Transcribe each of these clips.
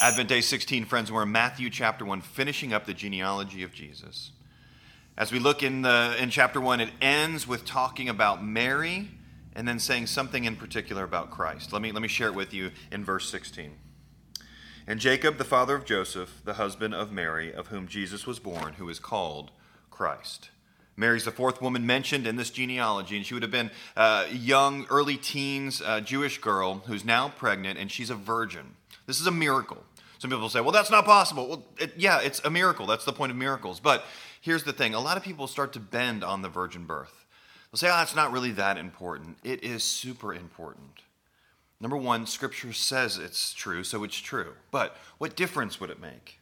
Advent Day 16, friends, we're in Matthew chapter 1, finishing up the genealogy of Jesus. As we look in, the, in chapter 1, it ends with talking about Mary and then saying something in particular about Christ. Let me, let me share it with you in verse 16. And Jacob, the father of Joseph, the husband of Mary, of whom Jesus was born, who is called Christ. Mary's the fourth woman mentioned in this genealogy, and she would have been a young, early teens uh, Jewish girl who's now pregnant, and she's a virgin. This is a miracle. Some people say, well, that's not possible. Well, it, yeah, it's a miracle. That's the point of miracles. But here's the thing a lot of people start to bend on the virgin birth. They'll say, oh, it's not really that important. It is super important. Number one, Scripture says it's true, so it's true. But what difference would it make?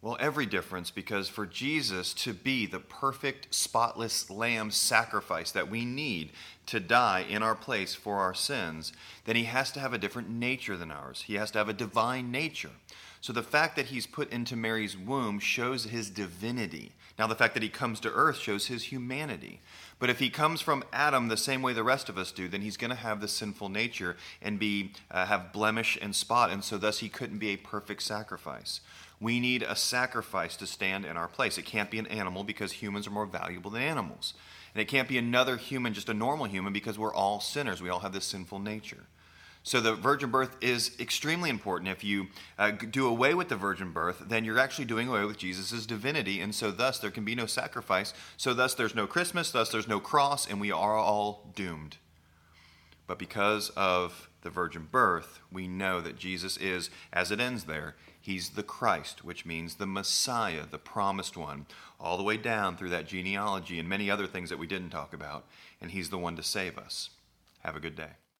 Well, every difference, because for Jesus to be the perfect, spotless lamb sacrifice that we need to die in our place for our sins, then he has to have a different nature than ours. He has to have a divine nature. So the fact that he's put into Mary's womb shows his divinity. Now, the fact that he comes to earth shows his humanity. But if he comes from Adam the same way the rest of us do, then he's going to have the sinful nature and be uh, have blemish and spot, and so thus he couldn't be a perfect sacrifice. We need a sacrifice to stand in our place. It can't be an animal because humans are more valuable than animals. And it can't be another human, just a normal human, because we're all sinners. We all have this sinful nature. So the virgin birth is extremely important. If you uh, do away with the virgin birth, then you're actually doing away with Jesus' divinity, and so thus there can be no sacrifice. So thus there's no Christmas, thus there's no cross, and we are all doomed. But because of the virgin birth, we know that Jesus is, as it ends there, he's the Christ, which means the Messiah, the promised one, all the way down through that genealogy and many other things that we didn't talk about, and he's the one to save us. Have a good day.